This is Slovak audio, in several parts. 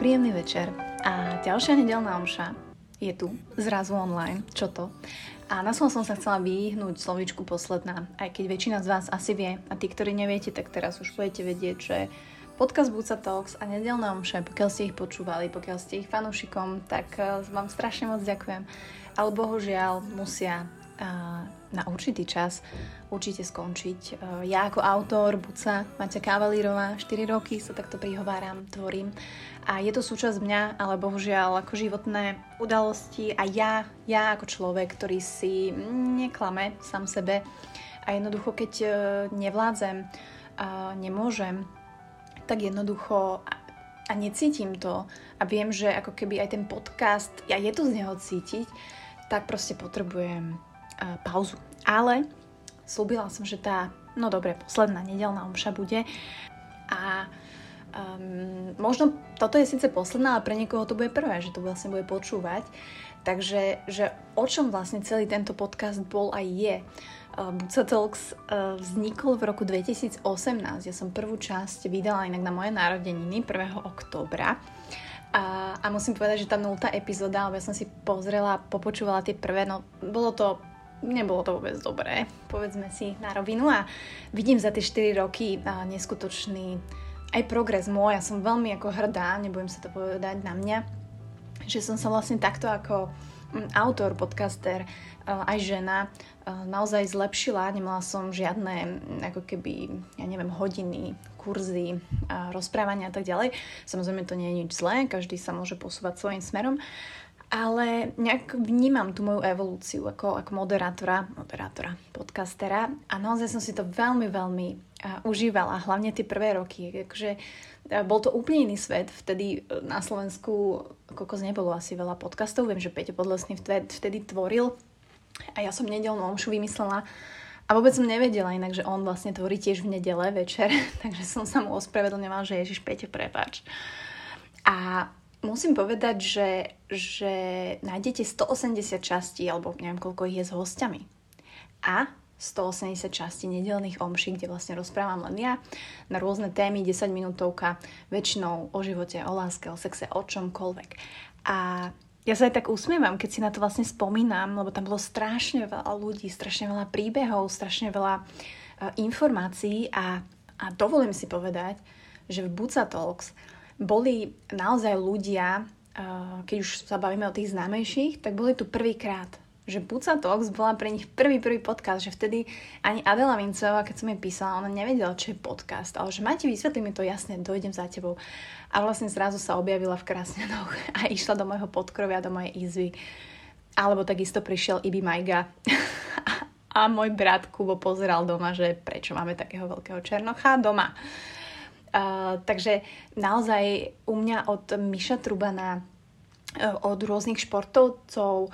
Príjemný večer a ďalšia nedelná omša je tu, zrazu online, čo to? A na som sa chcela vyhnúť slovičku posledná, aj keď väčšina z vás asi vie a tí, ktorí neviete, tak teraz už budete vedieť, že podcast Buca Talks a nedelné omše, pokiaľ ste ich počúvali, pokiaľ ste ich fanúšikom, tak eh, vám strašne moc ďakujem. Ale bohužiaľ musia na určitý čas určite skončiť. E, ja ako autor, Buca, Maťa Kavalírová, 4 roky sa takto prihováram, tvorím. A je to súčasť mňa, ale bohužiaľ ako životné udalosti a ja, ja ako človek, ktorý si neklame sám sebe a jednoducho keď e, nevládzem, nemôžem, tak jednoducho a necítim to a viem, že ako keby aj ten podcast, ja je to z neho cítiť, tak proste potrebujem pauzu. Ale slúbila som, že tá, no dobre, posledná nedelná omša bude a um, možno toto je síce posledná, ale pre niekoho to bude prvé, že to vlastne bude počúvať. Takže, že o čom vlastne celý tento podcast bol aj je. Uh, Buca Talks uh, vznikol v roku 2018. Ja som prvú časť vydala inak na moje narodeniny 1. októbra. A, a musím povedať, že tá nultá epizóda, lebo ja som si pozrela, popočúvala tie prvé, no bolo to nebolo to vôbec dobré, povedzme si na rovinu. A vidím za tie 4 roky neskutočný aj progres môj, ja som veľmi ako hrdá, nebudem sa to povedať na mňa, že som sa vlastne takto ako mm, autor, podcaster, aj žena naozaj zlepšila, nemala som žiadne mm, ako keby, ja neviem, hodiny, kurzy, rozprávania a tak ďalej. Samozrejme to nie je nič zlé, každý sa môže posúvať svojím smerom, ale nejak vnímam tú moju evolúciu ako, ako moderátora, moderátora, podcastera a naozaj som si to veľmi, veľmi uh, užívala, hlavne tie prvé roky. Takže uh, bol to úplne iný svet. Vtedy uh, na Slovensku kokos nebolo asi veľa podcastov. Viem, že Peťo Podlesný vtedy, vtedy tvoril a ja som nedelnú omšu vymyslela a vôbec som nevedela inak, že on vlastne tvorí tiež v nedele večer, takže som sa mu ospravedlňovala, že Ježiš Peťo, prepač. A musím povedať, že, že nájdete 180 častí, alebo neviem koľko ich je s hostiami. A 180 častí nedelných omší, kde vlastne rozprávam len ja na rôzne témy, 10 minútovka, väčšinou o živote, o láske, o sexe, o čomkoľvek. A ja sa aj tak usmievam, keď si na to vlastne spomínam, lebo tam bolo strašne veľa ľudí, strašne veľa príbehov, strašne veľa uh, informácií a, a dovolím si povedať, že v Buca Talks boli naozaj ľudia, keď už sa bavíme o tých známejších, tak boli tu prvýkrát. Že Buca Talks bola pre nich prvý, prvý podcast, že vtedy ani Adela Vincová, keď som jej písala, ona nevedela, čo je podcast, ale že máte vysvetli mi to jasne, dojdem za tebou. A vlastne zrazu sa objavila v Krasňanoch a išla do môjho podkrovia, do mojej izvy. Alebo takisto prišiel Ibi Majga a môj brat Kubo pozeral doma, že prečo máme takého veľkého černocha doma. Takže naozaj u mňa od Miša Trubana, uh, od rôznych športovcov, uh,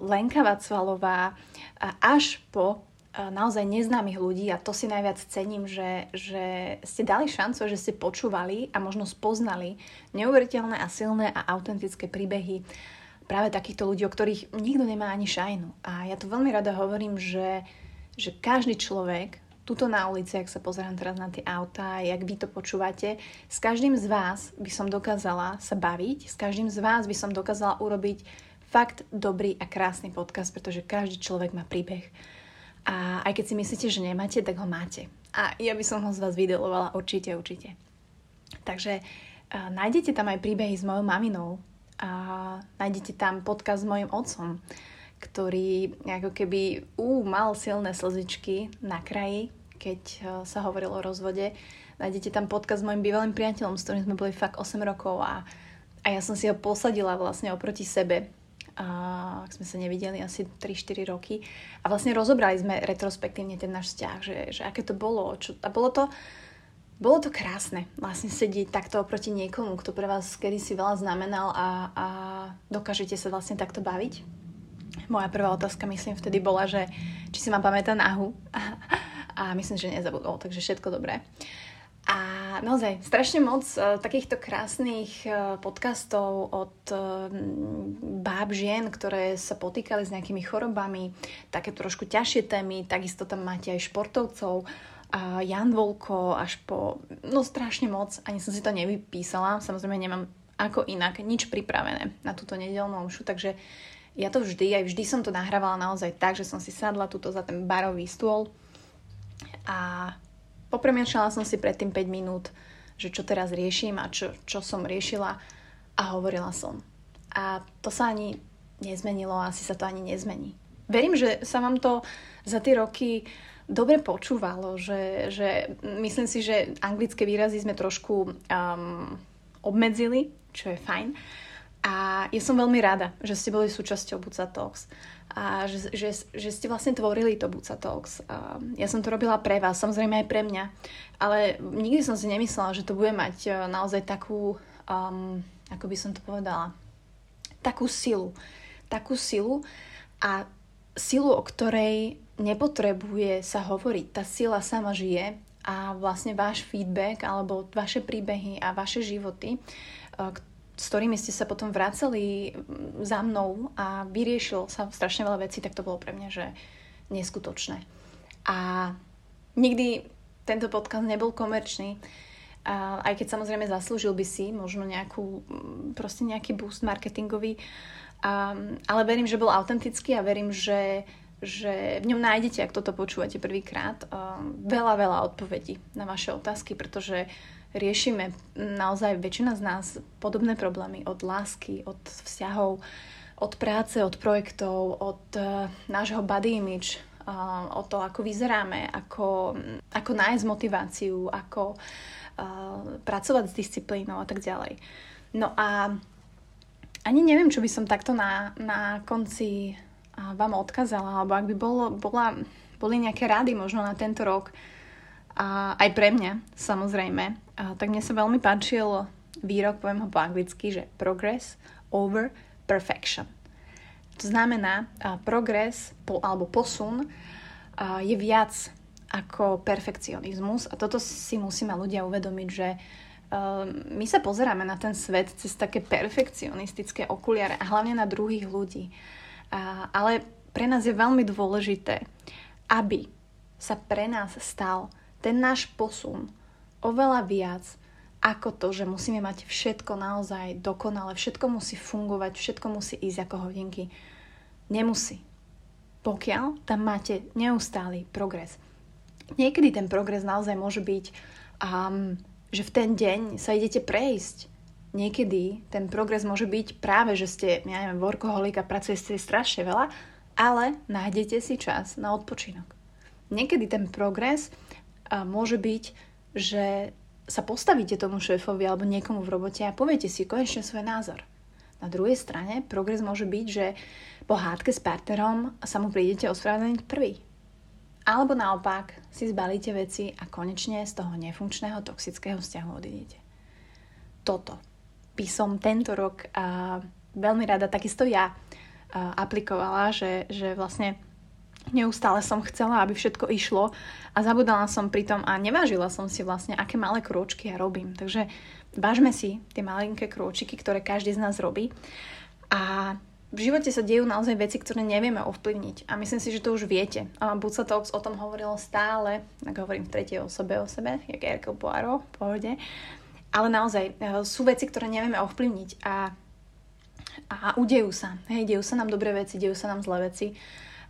Lenka Vacvalová, až po naozaj neznámych ľudí a to si najviac cením, že, že ste dali šancu, že ste počúvali a možno spoznali neuveriteľné a silné a autentické príbehy práve takýchto ľudí, o ktorých nikto nemá ani šajnu. A ja tu veľmi rada hovorím, že, že každý človek tuto na ulici, ak sa pozerám teraz na tie autá, jak vy to počúvate, s každým z vás by som dokázala sa baviť, s každým z vás by som dokázala urobiť fakt dobrý a krásny podcast, pretože každý človek má príbeh. A aj keď si myslíte, že nemáte, tak ho máte. A ja by som ho z vás vydelovala určite, určite. Takže uh, nájdete tam aj príbehy s mojou maminou, a nájdete tam podcast s mojim otcom, ktorý ako keby ú, mal silné slzičky na kraji, keď uh, sa hovorilo o rozvode. Nájdete tam podcast s mojim bývalým priateľom, s ktorým sme boli fakt 8 rokov a, a ja som si ho posadila vlastne oproti sebe. A, ak sme sa nevideli asi 3-4 roky. A vlastne rozobrali sme retrospektívne ten náš vzťah, že, že aké to bolo. Čo, a bolo to, bolo to krásne vlastne sedieť takto oproti niekomu, kto pre vás kedysi veľa znamenal a, a dokážete sa vlastne takto baviť. Moja prvá otázka, myslím, vtedy bola, že či si ma pamätá nahu. a myslím, že nezabudol, takže všetko dobré. A naozaj strašne moc uh, takýchto krásnych uh, podcastov od uh, báb žien, ktoré sa potýkali s nejakými chorobami, také trošku ťažšie témy, takisto tam máte aj športovcov, a Jan Volko až po, no strašne moc, ani som si to nevypísala, samozrejme nemám ako inak, nič pripravené na túto nedelnú omšu, takže ja to vždy, aj vždy som to nahrávala naozaj tak, že som si sadla túto za ten barový stôl a popremiešala som si predtým 5 minút, že čo teraz riešim a čo, čo som riešila a hovorila som. A to sa ani nezmenilo, asi sa to ani nezmení. Verím, že sa vám to za tie roky dobre počúvalo, že, že myslím si, že anglické výrazy sme trošku um, obmedzili, čo je fajn. A ja som veľmi rada, že ste boli súčasťou Buca Talks a že, že, že ste vlastne tvorili to Buca Talks. A ja som to robila pre vás, samozrejme aj pre mňa, ale nikdy som si nemyslela, že to bude mať e, naozaj takú, um, ako by som to povedala, takú silu. Takú silu a silu, o ktorej nepotrebuje sa hovoriť. Tá sila sama žije a vlastne váš feedback alebo vaše príbehy a vaše životy, e, s ktorými ste sa potom vracali za mnou a vyriešil sa strašne veľa vecí, tak to bolo pre mňa, že neskutočné. A nikdy tento podcast nebol komerčný, aj keď samozrejme zaslúžil by si možno nejakú, proste nejaký boost marketingový, ale verím, že bol autentický a verím, že, že v ňom nájdete, ak toto počúvate prvýkrát, veľa, veľa odpovedí na vaše otázky, pretože riešime naozaj väčšina z nás podobné problémy od lásky, od vzťahov, od práce, od projektov, od uh, nášho body image, uh, od toho, ako vyzeráme, ako, ako nájsť motiváciu, ako uh, pracovať s disciplínou a tak ďalej. No a ani neviem, čo by som takto na, na konci vám odkazala, alebo ak by bolo, bola, boli nejaké rady možno na tento rok, a aj pre mňa, samozrejme, a tak mne sa veľmi páčil výrok, poviem ho po anglicky, že progress over perfection. To znamená, progres po, alebo posun je viac ako perfekcionizmus a toto si musíme ľudia uvedomiť, že my sa pozeráme na ten svet cez také perfekcionistické okuliare a hlavne na druhých ľudí. Ale pre nás je veľmi dôležité, aby sa pre nás stal ten náš posun oveľa viac ako to, že musíme mať všetko naozaj dokonale, všetko musí fungovať, všetko musí ísť ako hodinky. Nemusí. Pokiaľ tam máte neustály progres. Niekedy ten progres naozaj môže byť, um, že v ten deň sa idete prejsť. Niekedy ten progres môže byť práve, že ste, ja neviem, workoholik a pracujete strašne veľa, ale nájdete si čas na odpočinok. Niekedy ten progres môže byť, že sa postavíte tomu šéfovi alebo niekomu v robote a poviete si konečne svoj názor. Na druhej strane progres môže byť, že po hádke s partnerom sa mu prídete ospravedlniť prvý. Alebo naopak si zbalíte veci a konečne z toho nefunkčného toxického vzťahu odídete. Toto by som tento rok a veľmi rada takisto ja aplikovala, že, že vlastne Neustále som chcela, aby všetko išlo a zabudala som pritom a nevážila som si vlastne, aké malé krôčky ja robím. Takže vážme si tie malinké krôčiky, ktoré každý z nás robí. A v živote sa dejú naozaj veci, ktoré nevieme ovplyvniť. A myslím si, že to už viete. Buca Talks o tom hovorilo stále, ak hovorím v tretej osobe o sebe, jak Erkel Poirot, pohode. Ale naozaj e, sú veci, ktoré nevieme ovplyvniť a, a udejú sa. Hej, dejú sa nám dobré veci, dejú sa nám zlé veci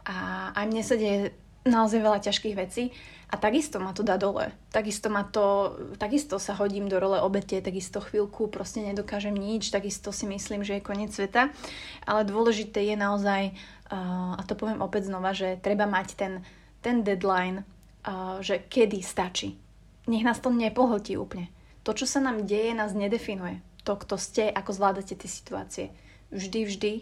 a aj mne sa deje naozaj veľa ťažkých vecí a takisto ma to dá dole. Takisto, ma to, takisto sa hodím do role obete, takisto chvíľku proste nedokážem nič, takisto si myslím, že je koniec sveta. Ale dôležité je naozaj, uh, a to poviem opäť znova, že treba mať ten, ten deadline, uh, že kedy stačí. Nech nás to nepohltí úplne. To, čo sa nám deje, nás nedefinuje. To, kto ste, ako zvládate tie situácie. Vždy, vždy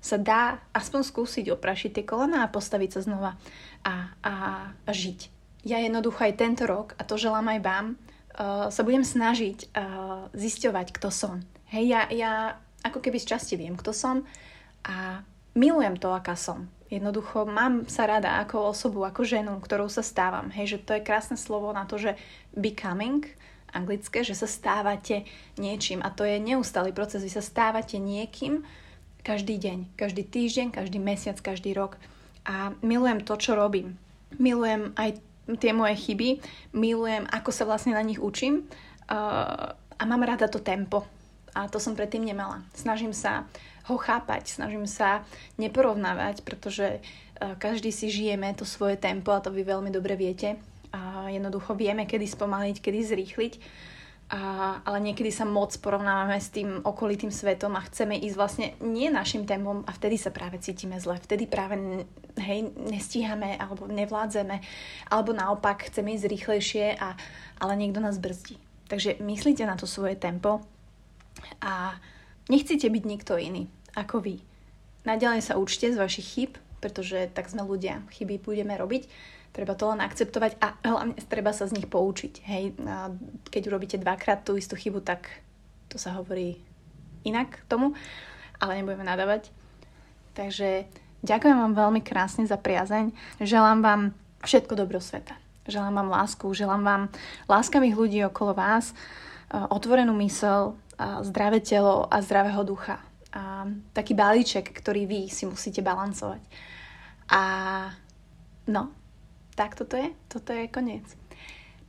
sa dá aspoň skúsiť oprašiť tie kolena a postaviť sa znova a, a, a žiť. Ja jednoducho aj tento rok, a to želám aj vám, uh, sa budem snažiť uh, zisťovať, kto som. Hej, ja, ja ako keby z časti viem, kto som a milujem to, aká som. Jednoducho mám sa rada ako osobu, ako ženu, ktorou sa stávam. Hej, že to je krásne slovo na to, že becoming, anglické, že sa stávate niečím a to je neustály proces. Vy sa stávate niekým, každý deň, každý týždeň, každý mesiac, každý rok. A milujem to, čo robím. Milujem aj tie moje chyby, milujem, ako sa vlastne na nich učím uh, a mám rada to tempo. A to som predtým nemala. Snažím sa ho chápať, snažím sa neporovnávať, pretože každý si žijeme to svoje tempo a to vy veľmi dobre viete. A jednoducho vieme, kedy spomaliť, kedy zrýchliť a, ale niekedy sa moc porovnávame s tým okolitým svetom a chceme ísť vlastne nie našim tempom a vtedy sa práve cítime zle. Vtedy práve hej, nestíhame alebo nevládzeme alebo naopak chceme ísť rýchlejšie, a, ale niekto nás brzdí. Takže myslíte na to svoje tempo a nechcete byť nikto iný ako vy. Naďalej sa učte z vašich chyb, pretože tak sme ľudia, chyby budeme robiť Treba to len akceptovať a hlavne treba sa z nich poučiť. Hej, keď urobíte dvakrát tú istú chybu, tak to sa hovorí inak tomu, ale nebudeme nadávať. Takže ďakujem vám veľmi krásne za priazeň. Želám vám všetko dobro sveta. Želám vám lásku, želám vám láskavých ľudí okolo vás, otvorenú mysel, zdravé telo a zdravého ducha. A taký balíček, ktorý vy si musíte balancovať. A no, tak toto je, toto je koniec.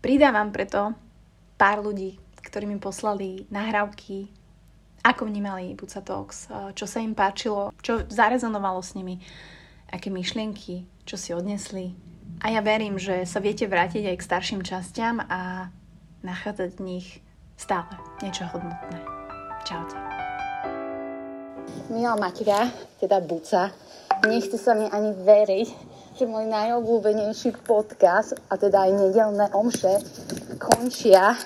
Pridávam preto pár ľudí, ktorí mi poslali nahrávky, ako vnímali Buca Talks, čo sa im páčilo, čo zarezonovalo s nimi, aké myšlienky, čo si odnesli. A ja verím, že sa viete vrátiť aj k starším častiam a nachádzať v nich stále niečo hodnotné. Čaute. Milá Maťka, teda Buca, nechce sa mi ani veriť, že môj najobľúbenejší podcast, a teda aj nedelné omše, končia,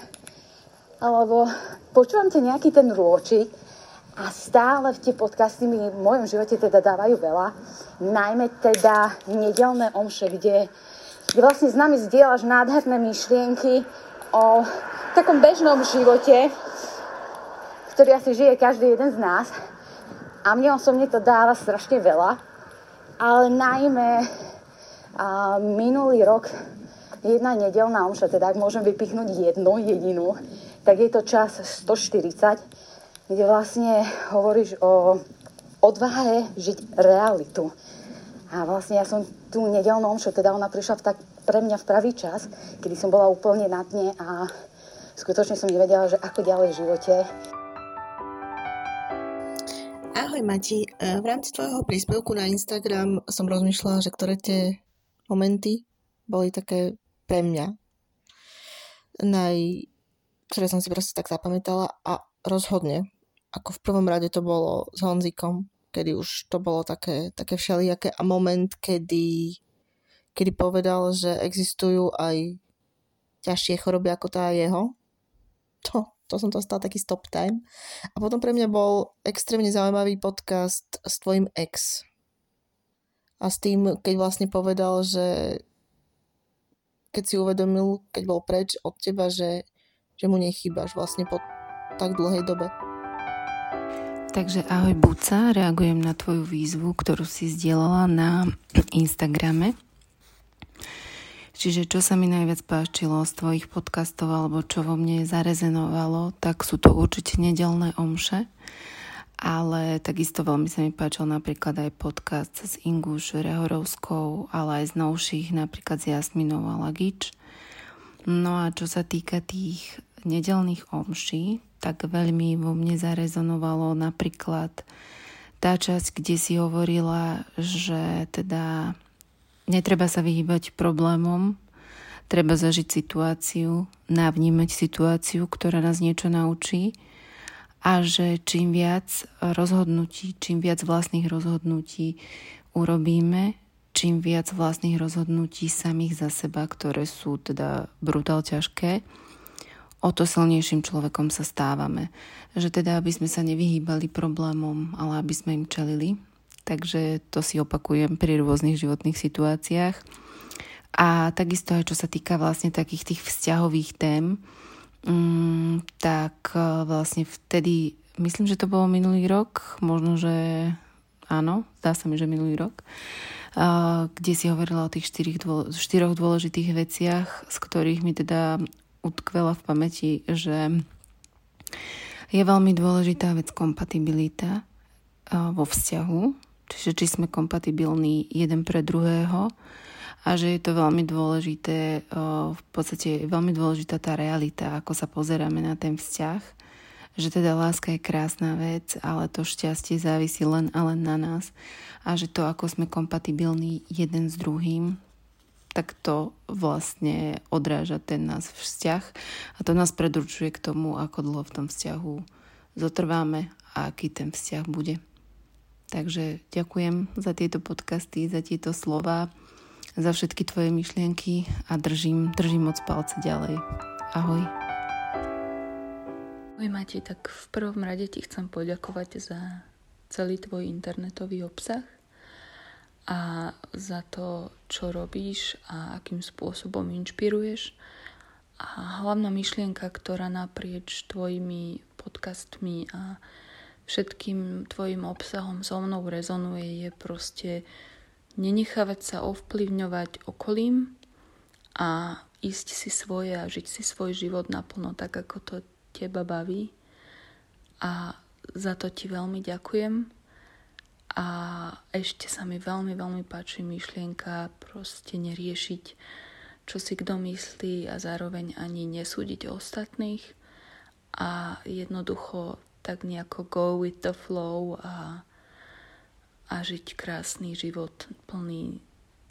alebo počúvam te nejaký ten rôčik a stále tie podcasty mi v mojom živote teda dávajú veľa, najmä teda nedelné omše, kde, kde vlastne s nami zdieľaš nádherné myšlienky o takom bežnom živote, ktorý asi žije každý jeden z nás. A mne osobne to dáva strašne veľa, ale najmä a minulý rok jedna nedelná omša, teda ak môžem vypichnúť jednu jedinú, tak je to čas 140, kde vlastne hovoríš o odvahe žiť realitu. A vlastne ja som tú nedelnú omšu, teda ona prišla v tak pre mňa v pravý čas, kedy som bola úplne na dne a skutočne som nevedela, že ako ďalej v živote. Ahoj Mati, e, v rámci tvojho príspevku na Instagram som rozmýšľala, že ktoré tie momenty boli také pre mňa, naj, ktoré som si proste tak zapamätala a rozhodne, ako v prvom rade to bolo s Honzikom, kedy už to bolo také, také všelijaké a moment, kedy, kedy povedal, že existujú aj ťažšie choroby ako tá jeho. To, to som to stal taký stop time. A potom pre mňa bol extrémne zaujímavý podcast s tvojim ex, a s tým, keď vlastne povedal, že keď si uvedomil, keď bol preč od teba, že, že mu nechýbaš vlastne po tak dlhej dobe. Takže ahoj Buca, reagujem na tvoju výzvu, ktorú si zdieľala na Instagrame. Čiže čo sa mi najviac páčilo z tvojich podcastov alebo čo vo mne zarezenovalo, tak sú to určite nedelné omše ale takisto veľmi sa mi páčil napríklad aj podcast s Inguš Rehorovskou, ale aj z novších, napríklad s Jasminou a Lagič. No a čo sa týka tých nedelných omší, tak veľmi vo mne zarezonovalo napríklad tá časť, kde si hovorila, že teda netreba sa vyhýbať problémom, treba zažiť situáciu, navnímať situáciu, ktorá nás niečo naučí a že čím viac rozhodnutí, čím viac vlastných rozhodnutí urobíme, čím viac vlastných rozhodnutí samých za seba, ktoré sú teda brutál ťažké, o to silnejším človekom sa stávame. Že teda, aby sme sa nevyhýbali problémom, ale aby sme im čelili. Takže to si opakujem pri rôznych životných situáciách. A takisto aj čo sa týka vlastne takých tých vzťahových tém, Mm, tak e, vlastne vtedy, myslím, že to bolo minulý rok, možno, že áno, zdá sa mi, že minulý rok, uh, kde si hovorila o tých štyroch, dôle, štyroch dôležitých veciach, z ktorých mi teda utkvela v pamäti, že je veľmi dôležitá vec kompatibilita uh, vo vzťahu, čiže či sme kompatibilní jeden pre druhého, a že je to veľmi dôležité, v podstate je veľmi dôležitá tá realita, ako sa pozeráme na ten vzťah, že teda láska je krásna vec, ale to šťastie závisí len a len na nás a že to, ako sme kompatibilní jeden s druhým, tak to vlastne odráža ten nás vzťah a to nás predurčuje k tomu, ako dlho v tom vzťahu zotrváme a aký ten vzťah bude. Takže ďakujem za tieto podcasty, za tieto slova, za všetky tvoje myšlienky a držím, držím moc palce ďalej. Ahoj. Ahoj Mati, tak v prvom rade ti chcem poďakovať za celý tvoj internetový obsah a za to, čo robíš a akým spôsobom inšpiruješ. A hlavná myšlienka, ktorá naprieč tvojimi podcastmi a všetkým tvojim obsahom so mnou rezonuje, je proste nenechávať sa ovplyvňovať okolím a ísť si svoje a žiť si svoj život naplno tak, ako to teba baví a za to ti veľmi ďakujem. A ešte sa mi veľmi, veľmi páči myšlienka proste neriešiť, čo si kto myslí a zároveň ani nesúdiť ostatných a jednoducho tak nejako go with the flow a, a žiť krásny život plný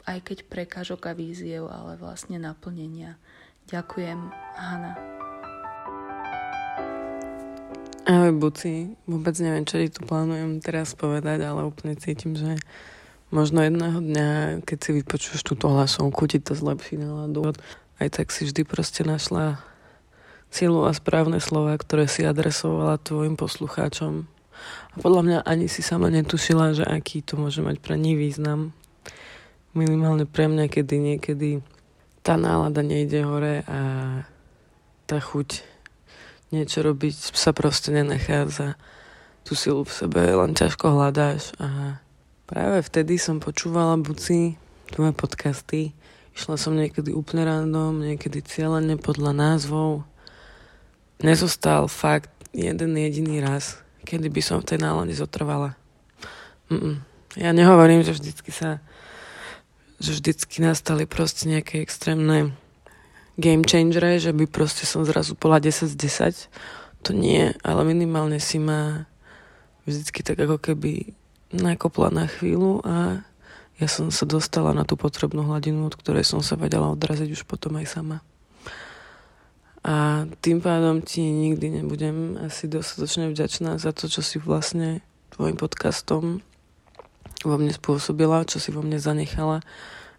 aj keď prekážok a víziev, ale vlastne naplnenia. Ďakujem, Hanna. Ahoj Buci, vôbec neviem, čo ti tu plánujem teraz povedať, ale úplne cítim, že možno jedného dňa, keď si vypočuješ túto hlasovku, ti to zlepší náladu. Aj tak si vždy proste našla silu a správne slova, ktoré si adresovala tvojim poslucháčom. A podľa mňa ani si sama netušila, že aký to môže mať pre ní význam. Minimálne pre mňa, kedy niekedy tá nálada nejde hore a tá chuť niečo robiť sa proste nenachádza. Tú silu v sebe len ťažko hľadáš a práve vtedy som počúvala buci tvoje podcasty. Išla som niekedy úplne random, niekedy cieľene podľa názvov. Nezostal fakt jeden jediný raz, kedy by som v tej nálade zotrvala. Mm-mm. Ja nehovorím, že vždycky sa že vždycky nastali proste nejaké extrémne game changere, že by proste som zrazu bola 10 z 10. To nie, ale minimálne si ma vždycky tak ako keby nakopla na chvíľu a ja som sa dostala na tú potrebnú hladinu, od ktorej som sa vedela odraziť už potom aj sama. A tým pádom ti nikdy nebudem asi dostatočne vďačná za to, čo si vlastne tvojim podcastom vo mne spôsobila, čo si vo mne zanechala,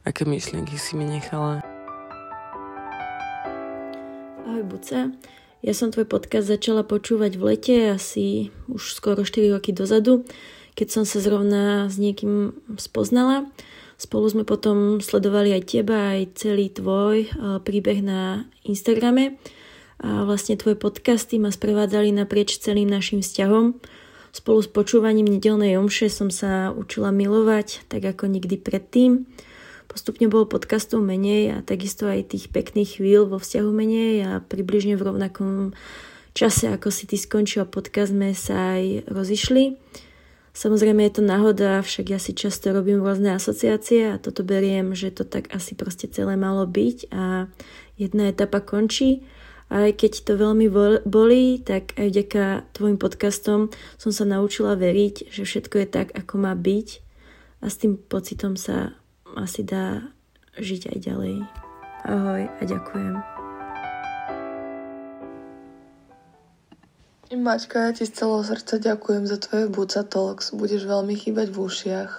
aké myšlienky si mi nechala. Ahoj Buce. Ja som tvoj podcast začala počúvať v lete, asi už skoro 4 roky dozadu, keď som sa zrovna s niekým spoznala. Spolu sme potom sledovali aj teba, aj celý tvoj eh, príbeh na Instagrame. A vlastne tvoje podcasty ma sprevádzali naprieč celým našim vzťahom. Spolu s počúvaním nedelnej omše som sa učila milovať, tak ako nikdy predtým. Postupne bolo podcastov menej a takisto aj tých pekných chvíľ vo vzťahu menej a približne v rovnakom čase, ako si ty skončil podcast, sme sa aj rozišli. Samozrejme je to náhoda, však ja si často robím rôzne asociácie a toto beriem, že to tak asi proste celé malo byť a jedna etapa končí. Aj keď to veľmi bolí, tak aj vďaka tvojim podcastom som sa naučila veriť, že všetko je tak, ako má byť a s tým pocitom sa asi dá žiť aj ďalej. Ahoj a ďakujem. Maťka, ja ti z celého srdca ďakujem za tvoje Buca Talks. Budeš veľmi chýbať v ušiach.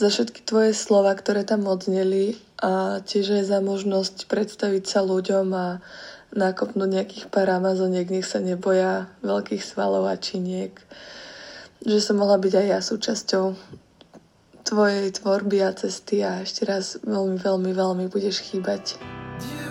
Za všetky tvoje slova, ktoré tam odzneli a tiež aj za možnosť predstaviť sa ľuďom a nakopnúť nejakých pár amazoniek, nech sa neboja veľkých svalov a činiek. Že som mohla byť aj ja súčasťou tvojej tvorby a cesty a ešte raz veľmi, veľmi, veľmi budeš chýbať. Dievča,